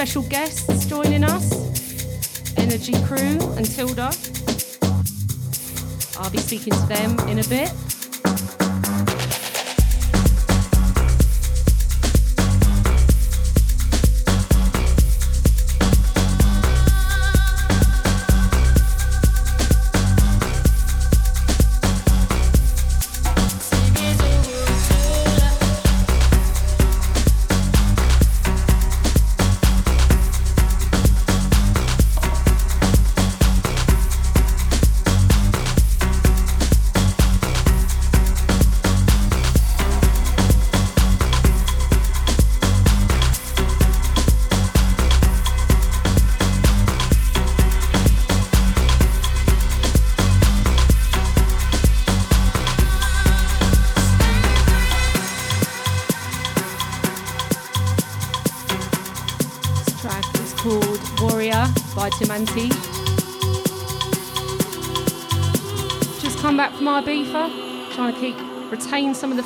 Special guests joining us Energy Crew and Tilda. I'll be speaking to them in a bit. Just come back from Ibiza, trying to keep retain some of the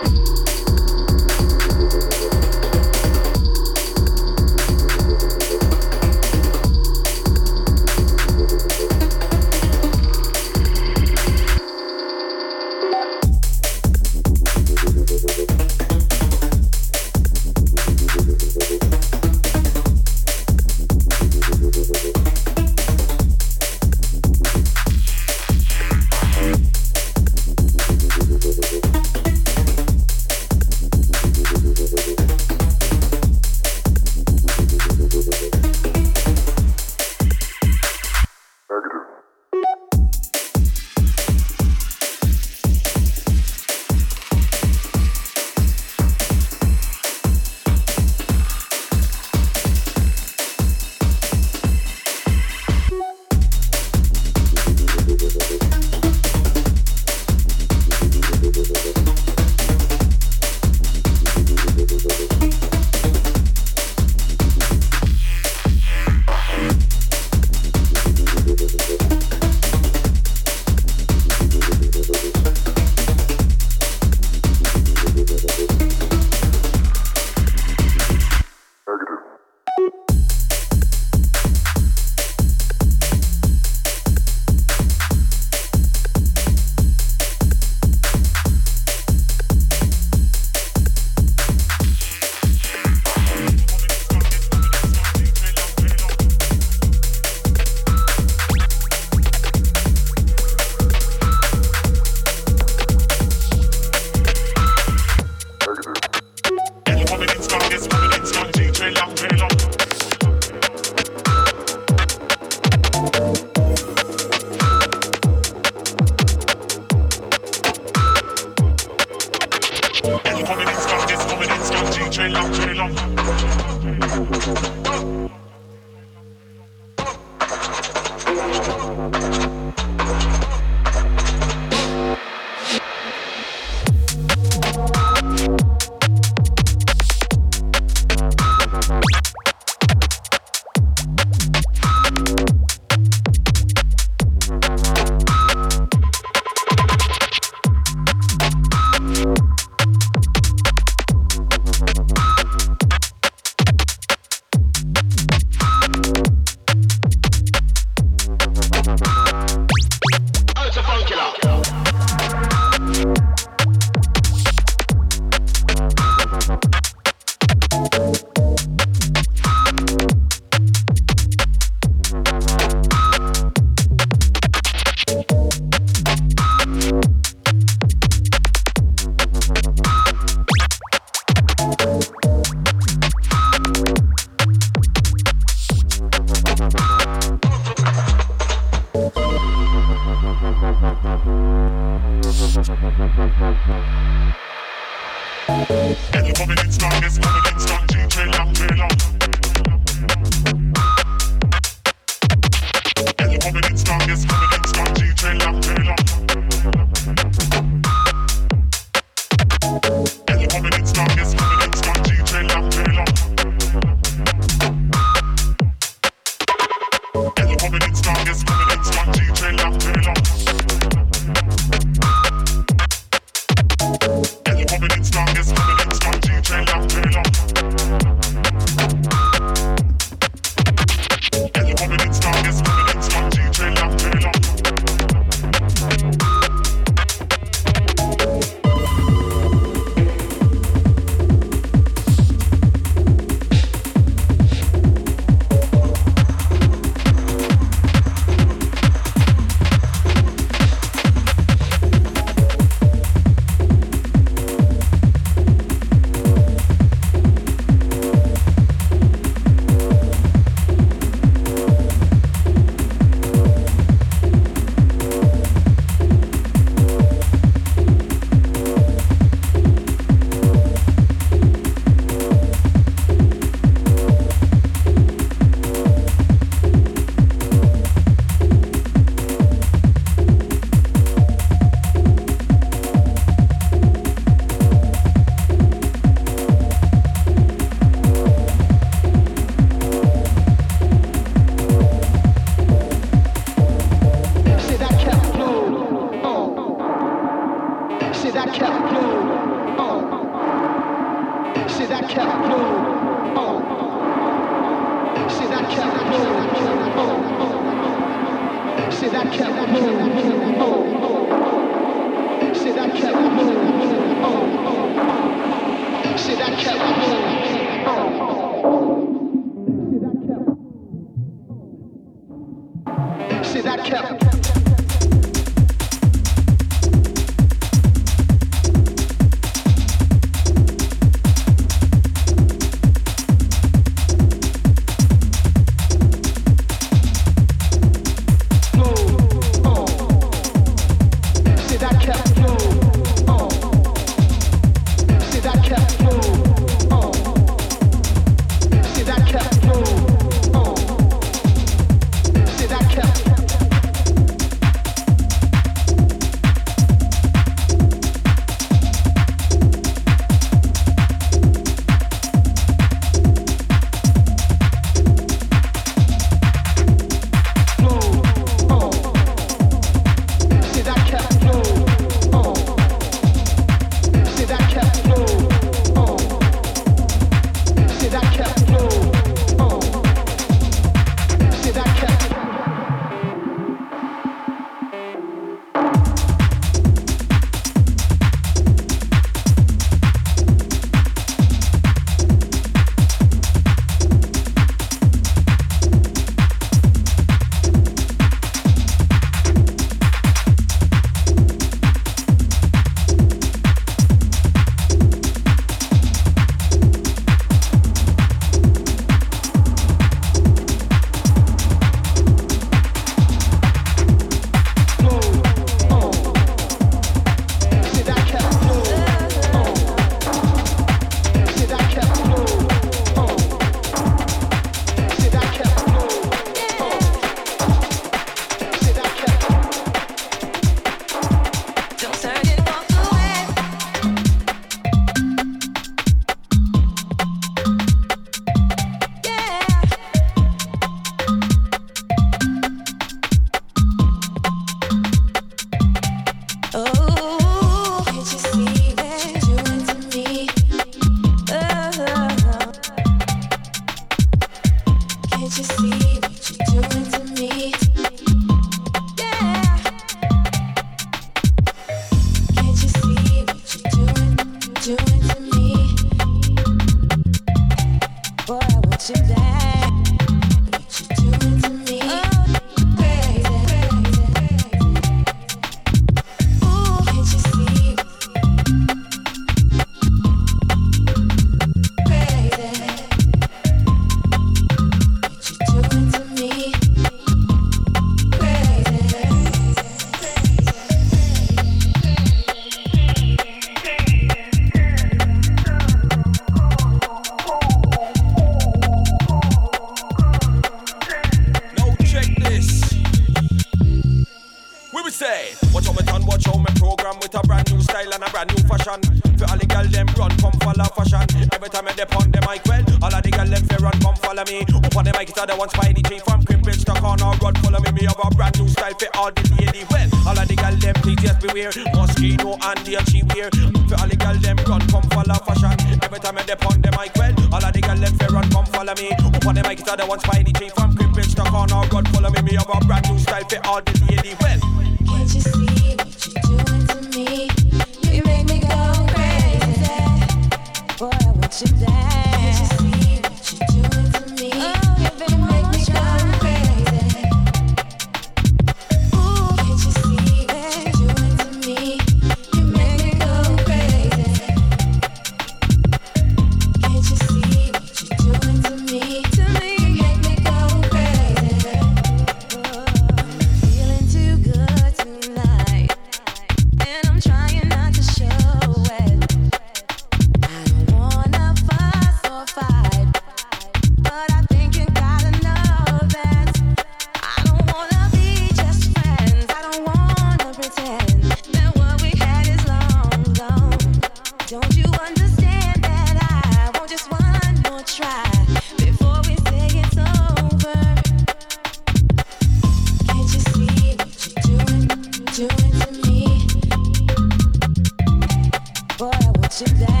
flavour. Boy,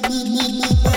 me, me, me, me.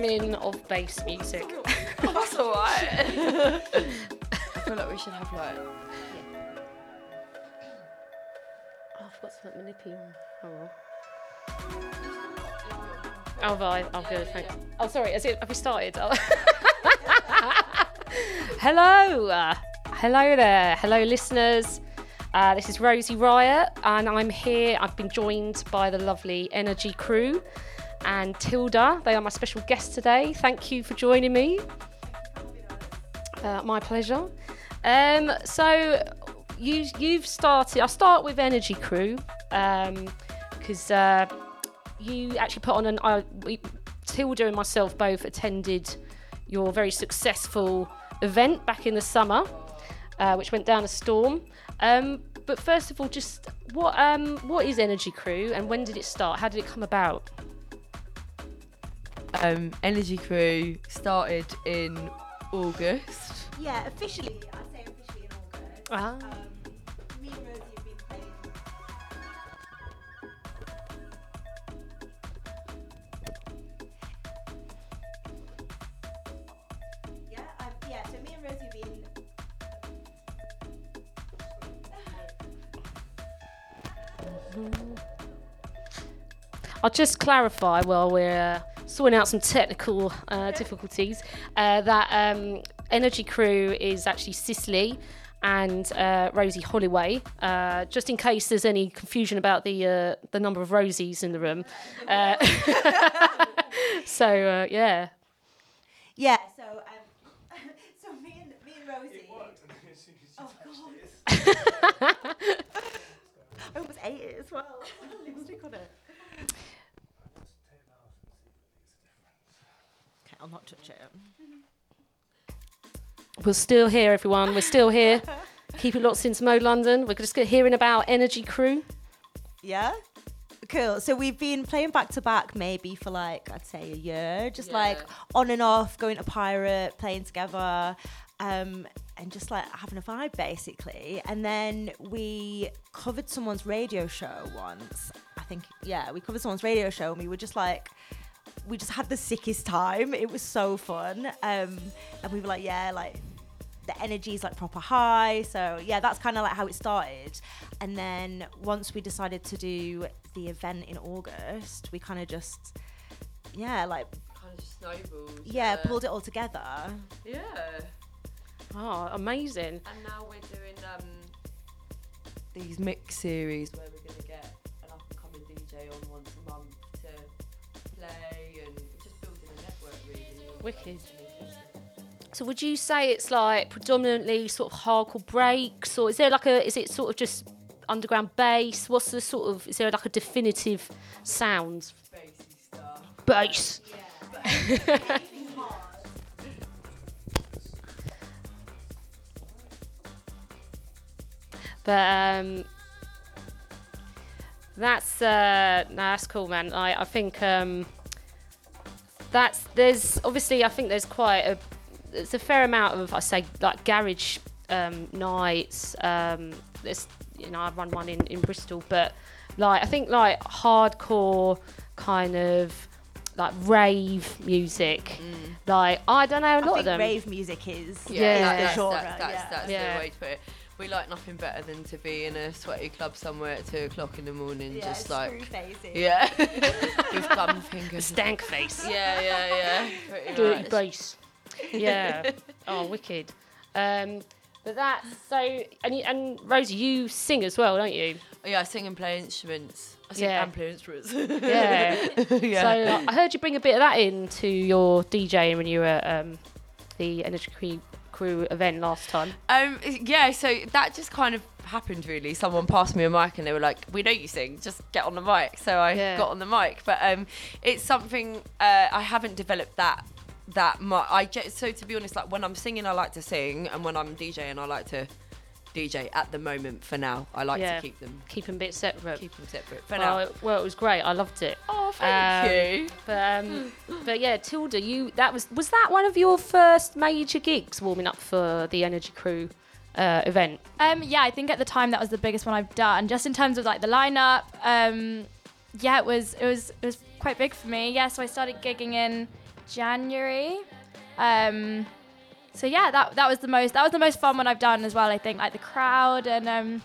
Women of bass music. oh, that's all right. I feel like we should have like. Oh, I've got to put my nippy on. Oh well. Oh, right. Oh, good. Thanks. Oh, sorry. Is it? Have we started? Oh. hello. Uh, hello there. Hello, listeners. Uh, this is Rosie Riot, and I'm here. I've been joined by the lovely Energy crew and Tilda. They are my special guests today. Thank you for joining me. Uh, my pleasure. Um, so you you've started. I'll start with Energy Crew because uh, you actually put on an. I, we, Tilda and myself both attended your very successful event back in the summer, uh, which went down a storm. Um, but first of all, just what um, what is Energy Crew and when did it start? How did it come about? Um, Energy Crew started in August. Yeah, officially, I'd say officially in August. Ah. Um, me and Rosie have been playing. Yeah, um, yeah. So me and Rosie have been. I'll just clarify while we're uh, sorting out some technical uh, difficulties uh, that um, Energy Crew is actually Cicely and uh, Rosie Holloway. Uh, just in case there's any confusion about the uh, the number of Rosies in the room. Uh, so uh, yeah, Yeah. So um, so me and me and Rosie. Oh god. I almost ate it as well. Lipstick on it. I'll not touch it. we're still here, everyone. We're still here. Keep it locked into Mode London. We're just hearing about Energy Crew. Yeah. Cool. So we've been playing back to back maybe for like I'd say a year, just like on and off, going to pirate, playing together, um, and just like having a vibe basically. And then we covered someone's radio show once. I think yeah, we covered someone's radio show and we were just like we just had the sickest time. It was so fun. Um, and we were like, yeah, like the energy is like proper high. So yeah, that's kind of like how it started. And then once we decided to do the event in August, we kind of just yeah, like Kind of snowballed. yeah, pulled it all together. Yeah. Oh, amazing. And now we're doing um, these mix series where we're going to Wicked. So would you say it's like predominantly sort of hardcore breaks, or is there like a is it sort of just underground bass? What's the sort of is there like a definitive sound? Bass. But um, that's uh, no, that's cool, man. I I think um, that's there's obviously I think there's quite a there's a fair amount of I say like garage um, nights. Um, there's you know I run one in in Bristol, but like I think like hardcore kind of like rave music. Like I don't know a I lot think of them. rave music is Yeah, is that- the that's, genre. that's, that's, that's Yeah. the way to put it. We like nothing better than to be in a sweaty club somewhere at two o'clock in the morning, yeah, just like facing. yeah, with gum fingers. Stank face. Yeah, yeah, yeah. Dirty much. bass. Yeah. oh, wicked. Um, but that's so. And, you, and Rosie, you sing as well, don't you? Yeah, I sing and play instruments. I sing Yeah. and play instruments. Yeah. yeah. So uh, I heard you bring a bit of that into your DJing when you were um, the Energy Crew, event last time. Um, yeah, so that just kind of happened really. Someone passed me a mic and they were like, "We know you sing, just get on the mic." So I Yeah. got on the mic, but um, it's something uh, I haven't developed that that much. I ge- so to be honest, like when I'm singing, I like to sing, and when I'm DJing, I like to DJ. At the moment, for now, I like Yeah. to keep them Keep them a bit separate. keep them separate. For well, now. it, well, it was great. I loved it. Oh, thank Um, you. But um, but yeah, Tilda, you that was was that one of your first major gigs warming up for the Energy Crew uh, event? Um, yeah, I think at the time that was the biggest one I've done. Just in terms of like the lineup, um, yeah, it was it was it was quite big for me. Yeah, so I started gigging in January. Um, so yeah, that that was the most that was the most fun one I've done as well. I think like the crowd and um,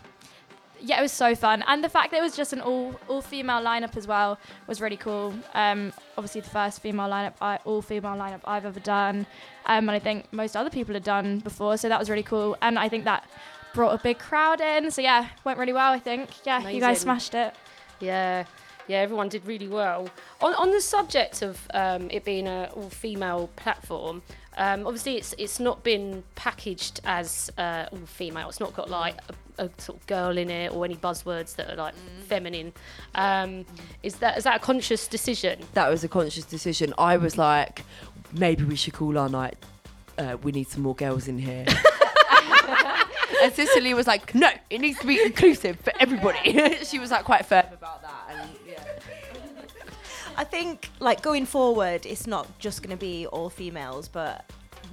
yeah, it was so fun, and the fact that it was just an all all female lineup as well was really cool. Um, obviously the first female lineup, I, all female lineup I've ever done, um, and I think most other people had done before. So that was really cool, and I think that brought a big crowd in. So yeah, went really well. I think yeah, you guys smashed it. Yeah, yeah, everyone did really well. On, on the subject of um, it being a all female platform, um, obviously it's it's not been packaged as uh, all female. It's not got like a, a sort of girl in it or any buzzwords that are like feminine. Um, is that is that a conscious decision? That was a conscious decision. I was like, maybe we should call our night. Uh, we need some more girls in here. and Cicely was like, no, it needs to be inclusive for everybody. she was like quite firm about that. And yeah. I think like going forward, it's not just going to be all females, but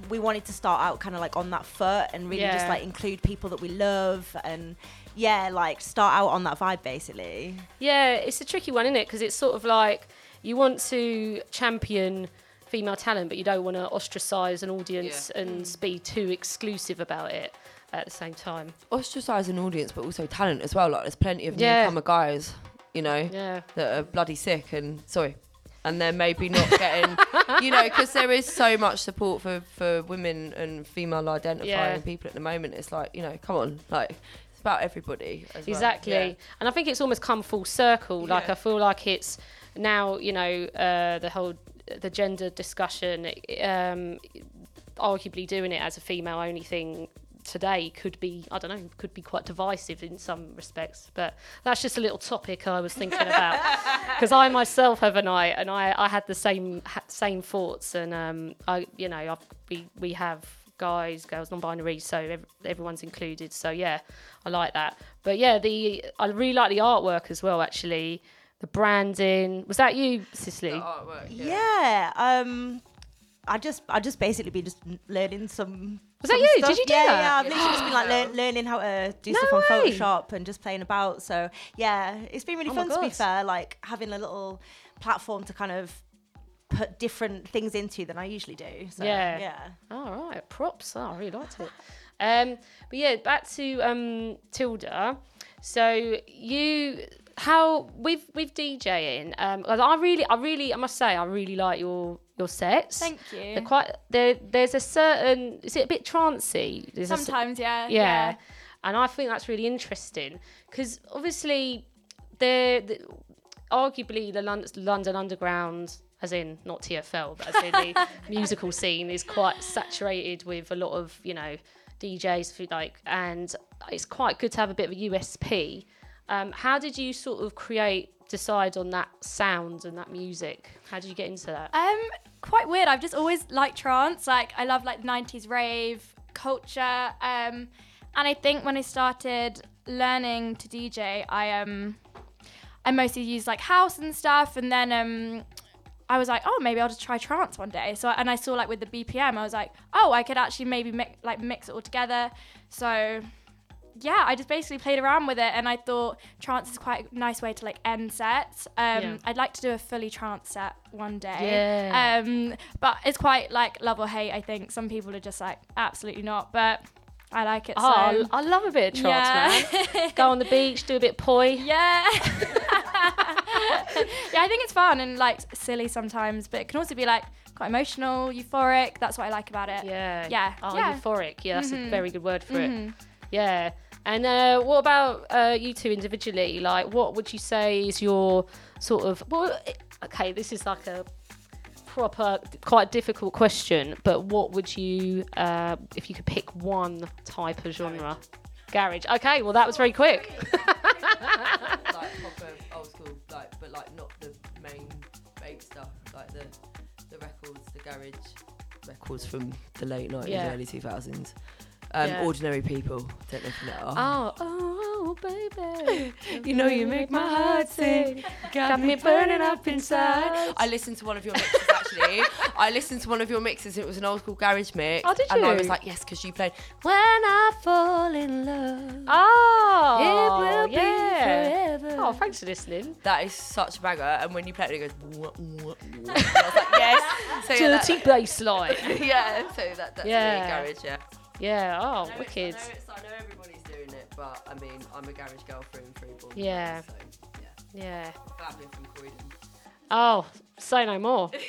we wanted to start out kind of like on that foot and really just like include people that we love and yeah, like start out on that vibe basically. Yeah, it's a tricky one, isn't it? Because it's sort of like you want to champion female talent, but you don't want to ostracise an audience and mm. be too exclusive about it at the same time. Ostracise an audience, but also talent as well. Like, there's plenty of Yeah. newcomer guys, you know, Yeah. that are bloody sick and sorry. And they're maybe not getting, you know, because there is so much support for, for women and female identifying Yeah. people at the moment. It's like, you know, come on, like, it's about everybody. As well. Exactly. Yeah. And I think it's almost come full circle. Like. I feel like it's now, you know, uh, the whole the gender discussion, um, arguably doing it as a female only thing today could be I don't know could be quite divisive in some respects but that's just a little topic I was thinking about. Because I myself have a night and I, I had the same ha- same thoughts and um I you know I've, we we have guys girls non-binary so ev- everyone's included so yeah I like that. But yeah the I really like the artwork as well actually. The branding was that you Cicely? Artwork, Yeah. Um I just I just basically been just learning some Was that you? Did you do yeah, that? Yeah, I've literally just been like learn, learning how to do No stuff on way. Photoshop and just playing about. So yeah, it's been really Oh fun to be fair, like having a little platform to kind of put different things into than I usually do. So Yeah. yeah. All right, props. Oh, I really liked it. Um, but yeah, back to um, Tilda. So you, how with with DJing? Um, I really, I really, I must say, I really like your your sets. Thank you. They're quite. There, there's a certain. Is it a bit trancey? There's a cer- Sometimes, yeah. yeah. And I think that's really interesting because obviously, they're, the arguably the Lon- London Underground, as in not TFL, but as in the musical scene, is quite saturated with a lot of you know DJs, who like, and it's quite good to have a bit of a USP. Um, how did you sort of create, decide on that sound and that music? How did you get into that? Um, quite weird. I've just always liked trance. Like I love like 90s rave culture. Um, and I think when I started learning to DJ, I um, I mostly used like house and stuff, and then um. I was like, oh, maybe I'll just try trance one day. So, and I saw like with the BPM, I was like, oh, I could actually maybe mix, like mix it all together. So, yeah, I just basically played around with it, and I thought trance is quite a nice way to like end sets. Um, Yeah. I'd like to do a fully trance set one day. Yeah. Um, but it's quite like love or hate. I think some people are just like absolutely not, but I like it. Oh, I, so. I love a bit of trance, Yeah. man. Go on the beach, do a bit of poi. Yeah. yeah, I think it's fun and like silly sometimes, but it can also be like quite emotional, euphoric. That's what I like about it. Yeah. Yeah. Oh, yeah. euphoric. Yeah, that's a very good word for it. Yeah. And uh, what about uh, you two individually? Like, what would you say is your sort of well? Okay, this is like a proper, quite difficult question. But what would you, uh, if you could pick one type of genre? Garage. Okay, well that was very quick. like proper old school, like but like not the main fake stuff, like the the records, the garage records from the late nineties, Yeah. early two thousands. Um, Yeah. Ordinary people, don't know if you know. Oh, Oh, oh, baby. you know you make my heart sing, got me burning up inside. I listened to one of your mixes actually. I listened to one of your mixes. It was an old school garage mix. Oh, did you? And I was like, yes, because you played When I Fall in Love. Oh, It will be yeah. forever. Oh, thanks for listening. That is such a banger. And when you play it, it goes. "Wah, wah, wah." I was like, yeah. So, yeah, Dirty bass line. yeah, so that, that's Yeah. really garage, yeah. Yeah. Oh, I wicked. I know, I know everybody's doing it, but I mean, I'm a garage girl through and through. born Yeah. raised, So, yeah. Yeah. Family from Croydon. Oh, say no more.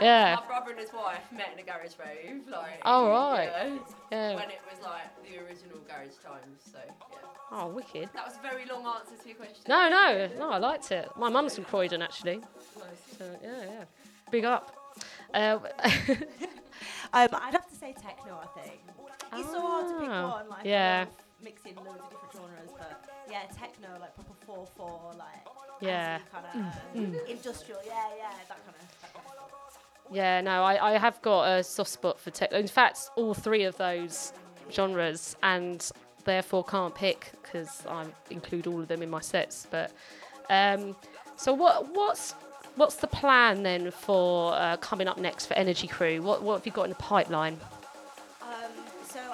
Yeah. My brother and his wife met in a garage rave. Like, Oh, right. yeah, Yeah. When it was like the original garage times. So, yeah. Oh, wicked. That was a very long answer to your question. No, no, no. I liked it. My mum's from Croydon, actually. Nice. So yeah, yeah. Big up. Uh, Um, I'd have to say techno. I think it's so hard to pick Ah, one. Like, I yeah. love mixing loads of different genres, but yeah, techno, like proper four four, like Yeah. kind of industrial. Yeah, yeah, that kind of. That kind of stuff. yeah, no, I, I have got a soft spot for techno. In fact, all three of those genres, and therefore can't pick because I include all of them in my sets. But um, so what what's what's the plan then for uh, coming up next for Energy Crew? What what have you got in the pipeline?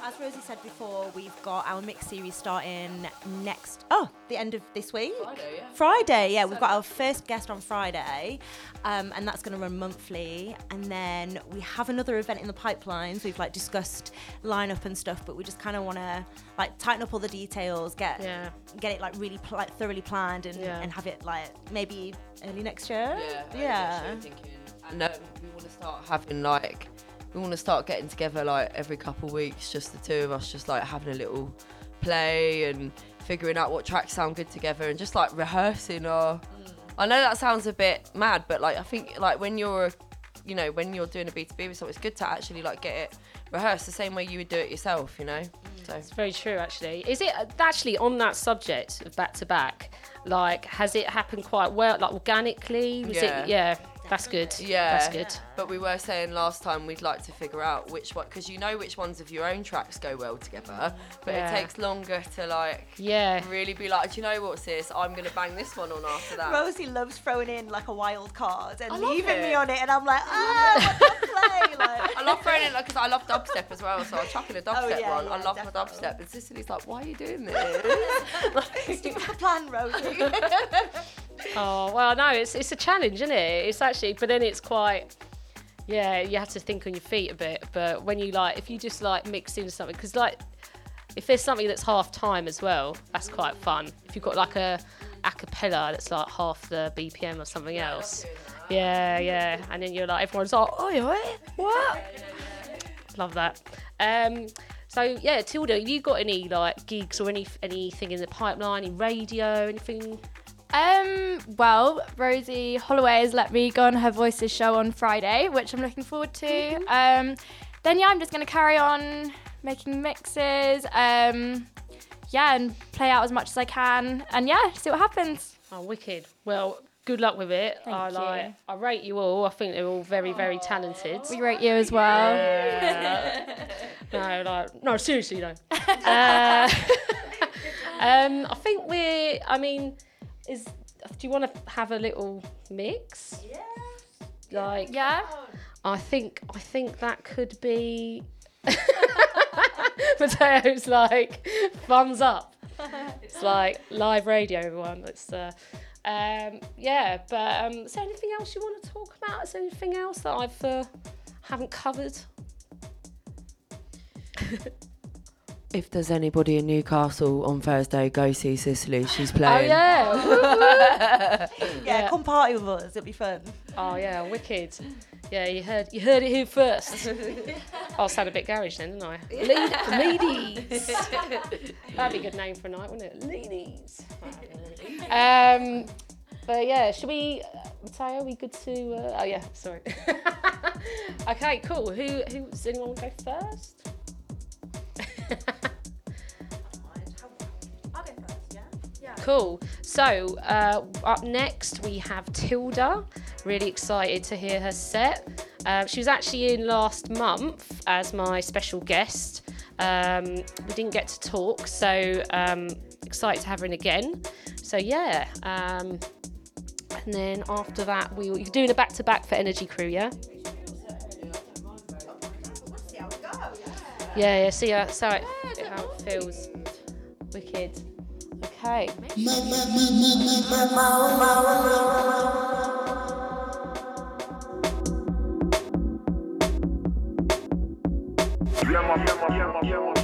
As Rosie said before, we've got our mix series starting next. Oh, the end of this week. Friday, yeah. Friday, yeah, we've got our first guest on Friday, um, and that's going to run monthly. And then we have another event in the pipelines. We've like discussed lineup and stuff, but we just kind of want to like tighten up all the details, get Yeah. get it like really pl- like thoroughly planned, and, Yeah. and have it like maybe early next year. Yeah. yeah. next year, thinking. And um, we want to start having like, we want to start getting together like every couple of weeks, just the two of us, just like having a little play and figuring out what tracks sound good together and just like rehearsing or. I know that sounds a bit mad, but like I think like when you're, a, you know, when you're doing a B2B with someone, it's good to actually like get it rehearsed the same way you would do it yourself, you know. So It's very true, actually. Is it uh, actually on that subject of back to back? Like, has it happened quite well, like organically? Was Yeah. It, yeah, that's good. Yeah. that's good. But we were saying last time we'd like to figure out which one, because you know which ones of your own tracks go well together, but Yeah. it takes longer to like Yeah, really be like, do you know what, sis? I'm gonna bang this one on after that. Rosie loves throwing in like a wild card and I love leaving me on it, and I'm like, ah, what do I play? Like, I love throwing it because I love dubstep as well, so I'll chuck in a dubstep Oh, yeah, one. I love definitely. my dubstep. And Cicely's like, why are you doing this? stick to the plan, Rosie. Oh well, no, it's it's a challenge, isn't it? It's actually, but then it's quite. Yeah, you have to think on your feet a bit. But when you like, if you just like mix in something, because like, if there's something that's half time as well, that's quite fun. If you've got like a a cappella that's like half the BPM or something else. Yeah, yeah, and then you're like, everyone's like, oh, yeah, what? Love that. Um, so yeah, Tilda, you got any like gigs or any anything in the pipeline, any radio, anything? Um, well, Rosie Holloway has let me go on her Voices show on Friday, which I'm looking forward to. Um, then yeah, I'm just gonna carry on making mixes. Um, yeah, and play out as much as I can, and yeah, see what happens. Oh, wicked. Well, good luck with it. Thank I like. you. I rate you all. I think they're all very, very talented. We rate you as well. no, like, no, seriously, no. uh, um, I think we're. I mean, is do you want to have a little mix? Yeah. Like, Yeah. I think I think that could be. Mateo's like thumbs up. It's like live radio, everyone. It's uh, um, yeah. But um, is there anything else you want to talk about? Is there anything else that I've uh, haven't covered? if there's anybody in Newcastle on Thursday, go see Cicely. She's Oh playing. yeah. yeah, Yeah. come party with us. It'll be fun. oh yeah, wicked. Yeah, you heard you heard it here first. I'll sound a bit garish then, didn't I? La- ladies. That'd be a good name for a night, wouldn't it? Ladies. Um, but yeah, should we, uh, Mateo? Are we good to? Uh, oh yeah, sorry. okay, cool. Who who does anyone want to go first? Cool. So uh, up next we have Tilda. Really excited to hear her set. Uh, she was actually in last month as my special guest. Um, we didn't get to talk, so um, excited to have her in again. So yeah. Um, and then after that, we you're doing a back to back for Energy Crew, yeah? Yeah, yeah. See how, how, it, how it feels. Wicked. Okay. Yeah,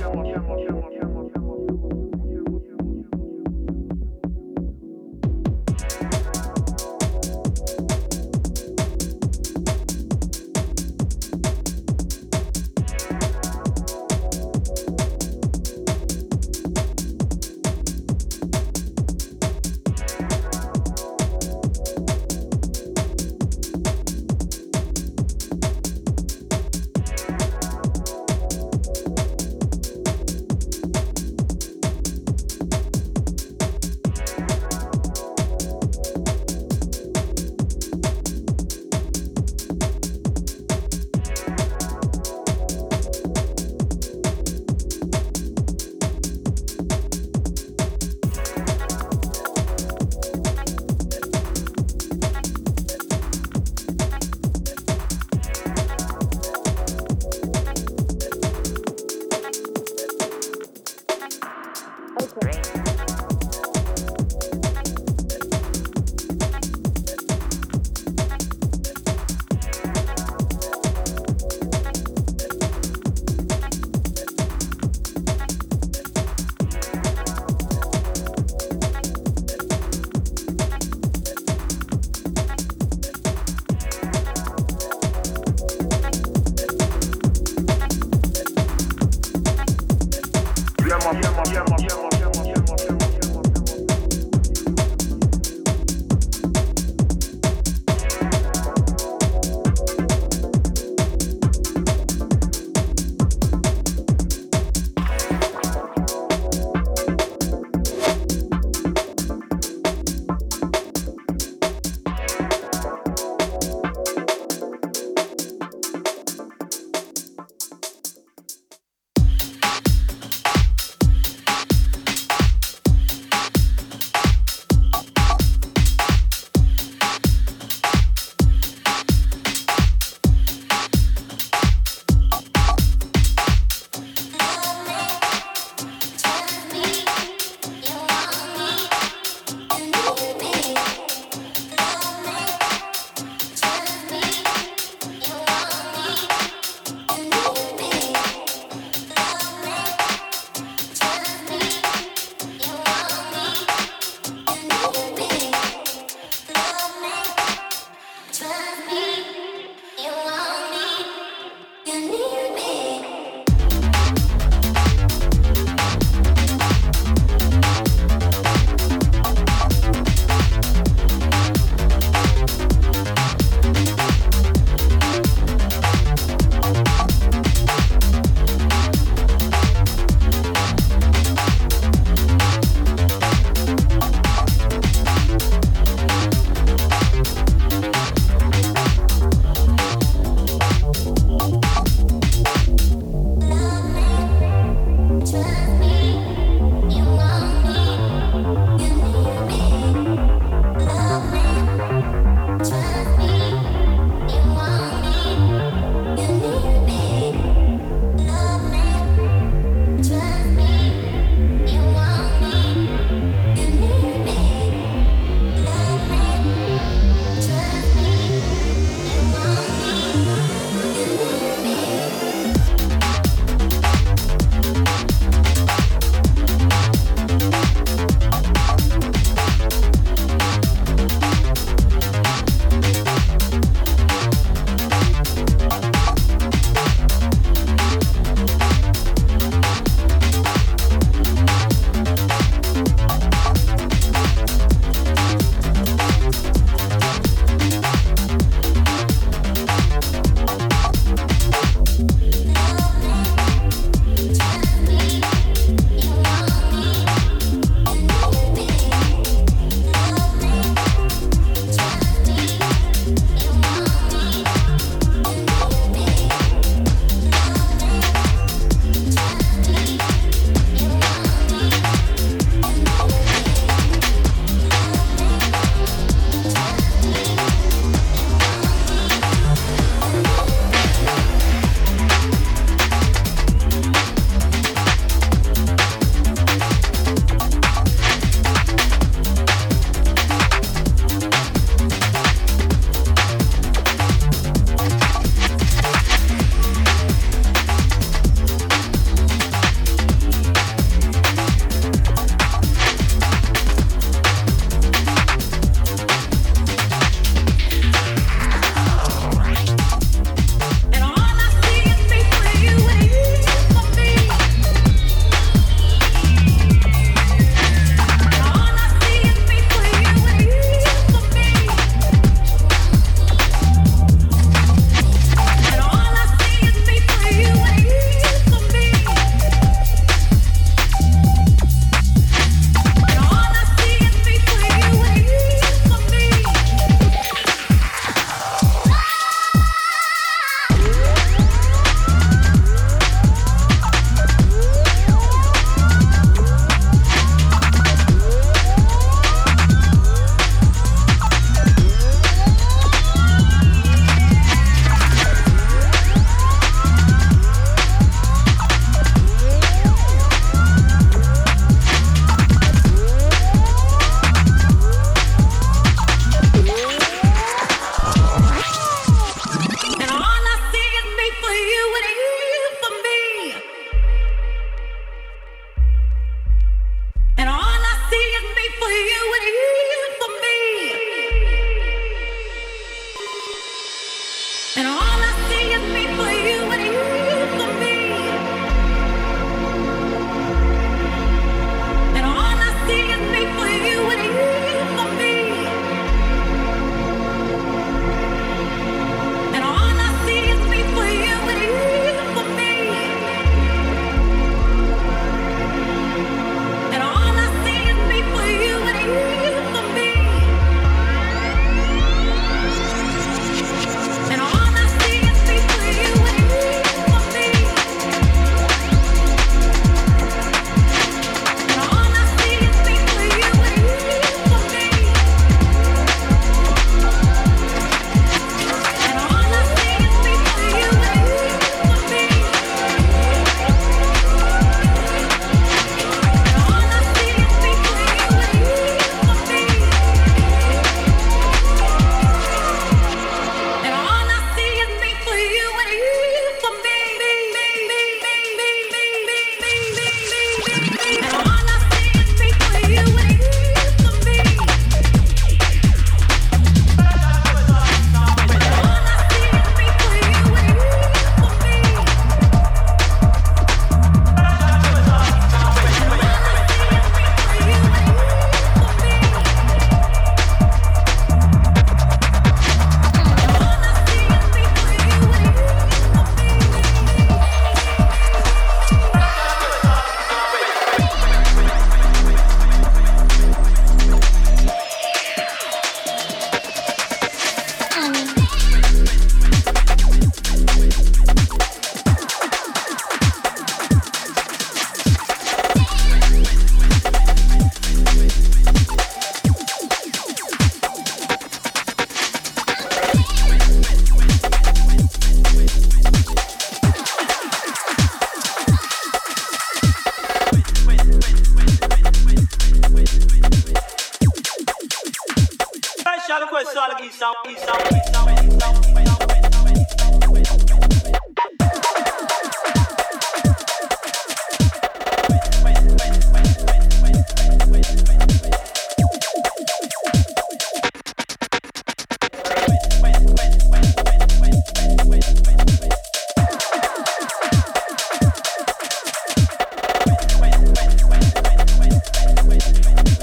Move on.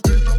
Thank you.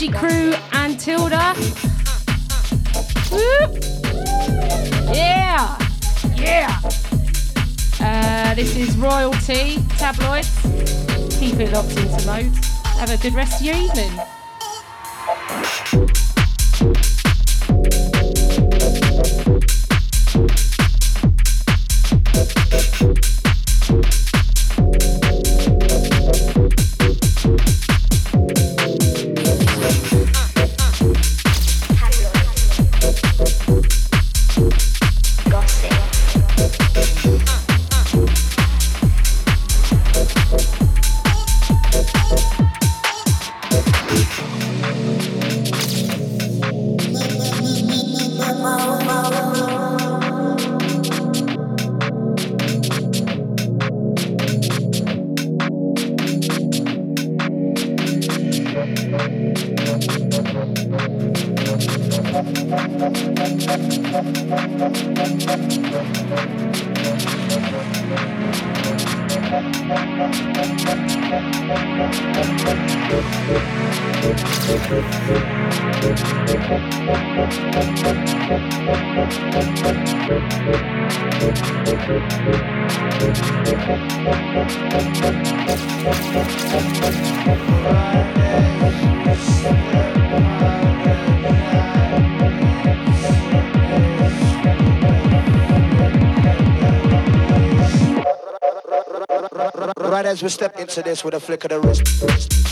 Energy Crew and Tilda. Woo! Yeah! Yeah! Uh, this is Royalty Tabloids. Keep it locked into mode. Have a good rest of your evening. We step into this with a flick of the wrist.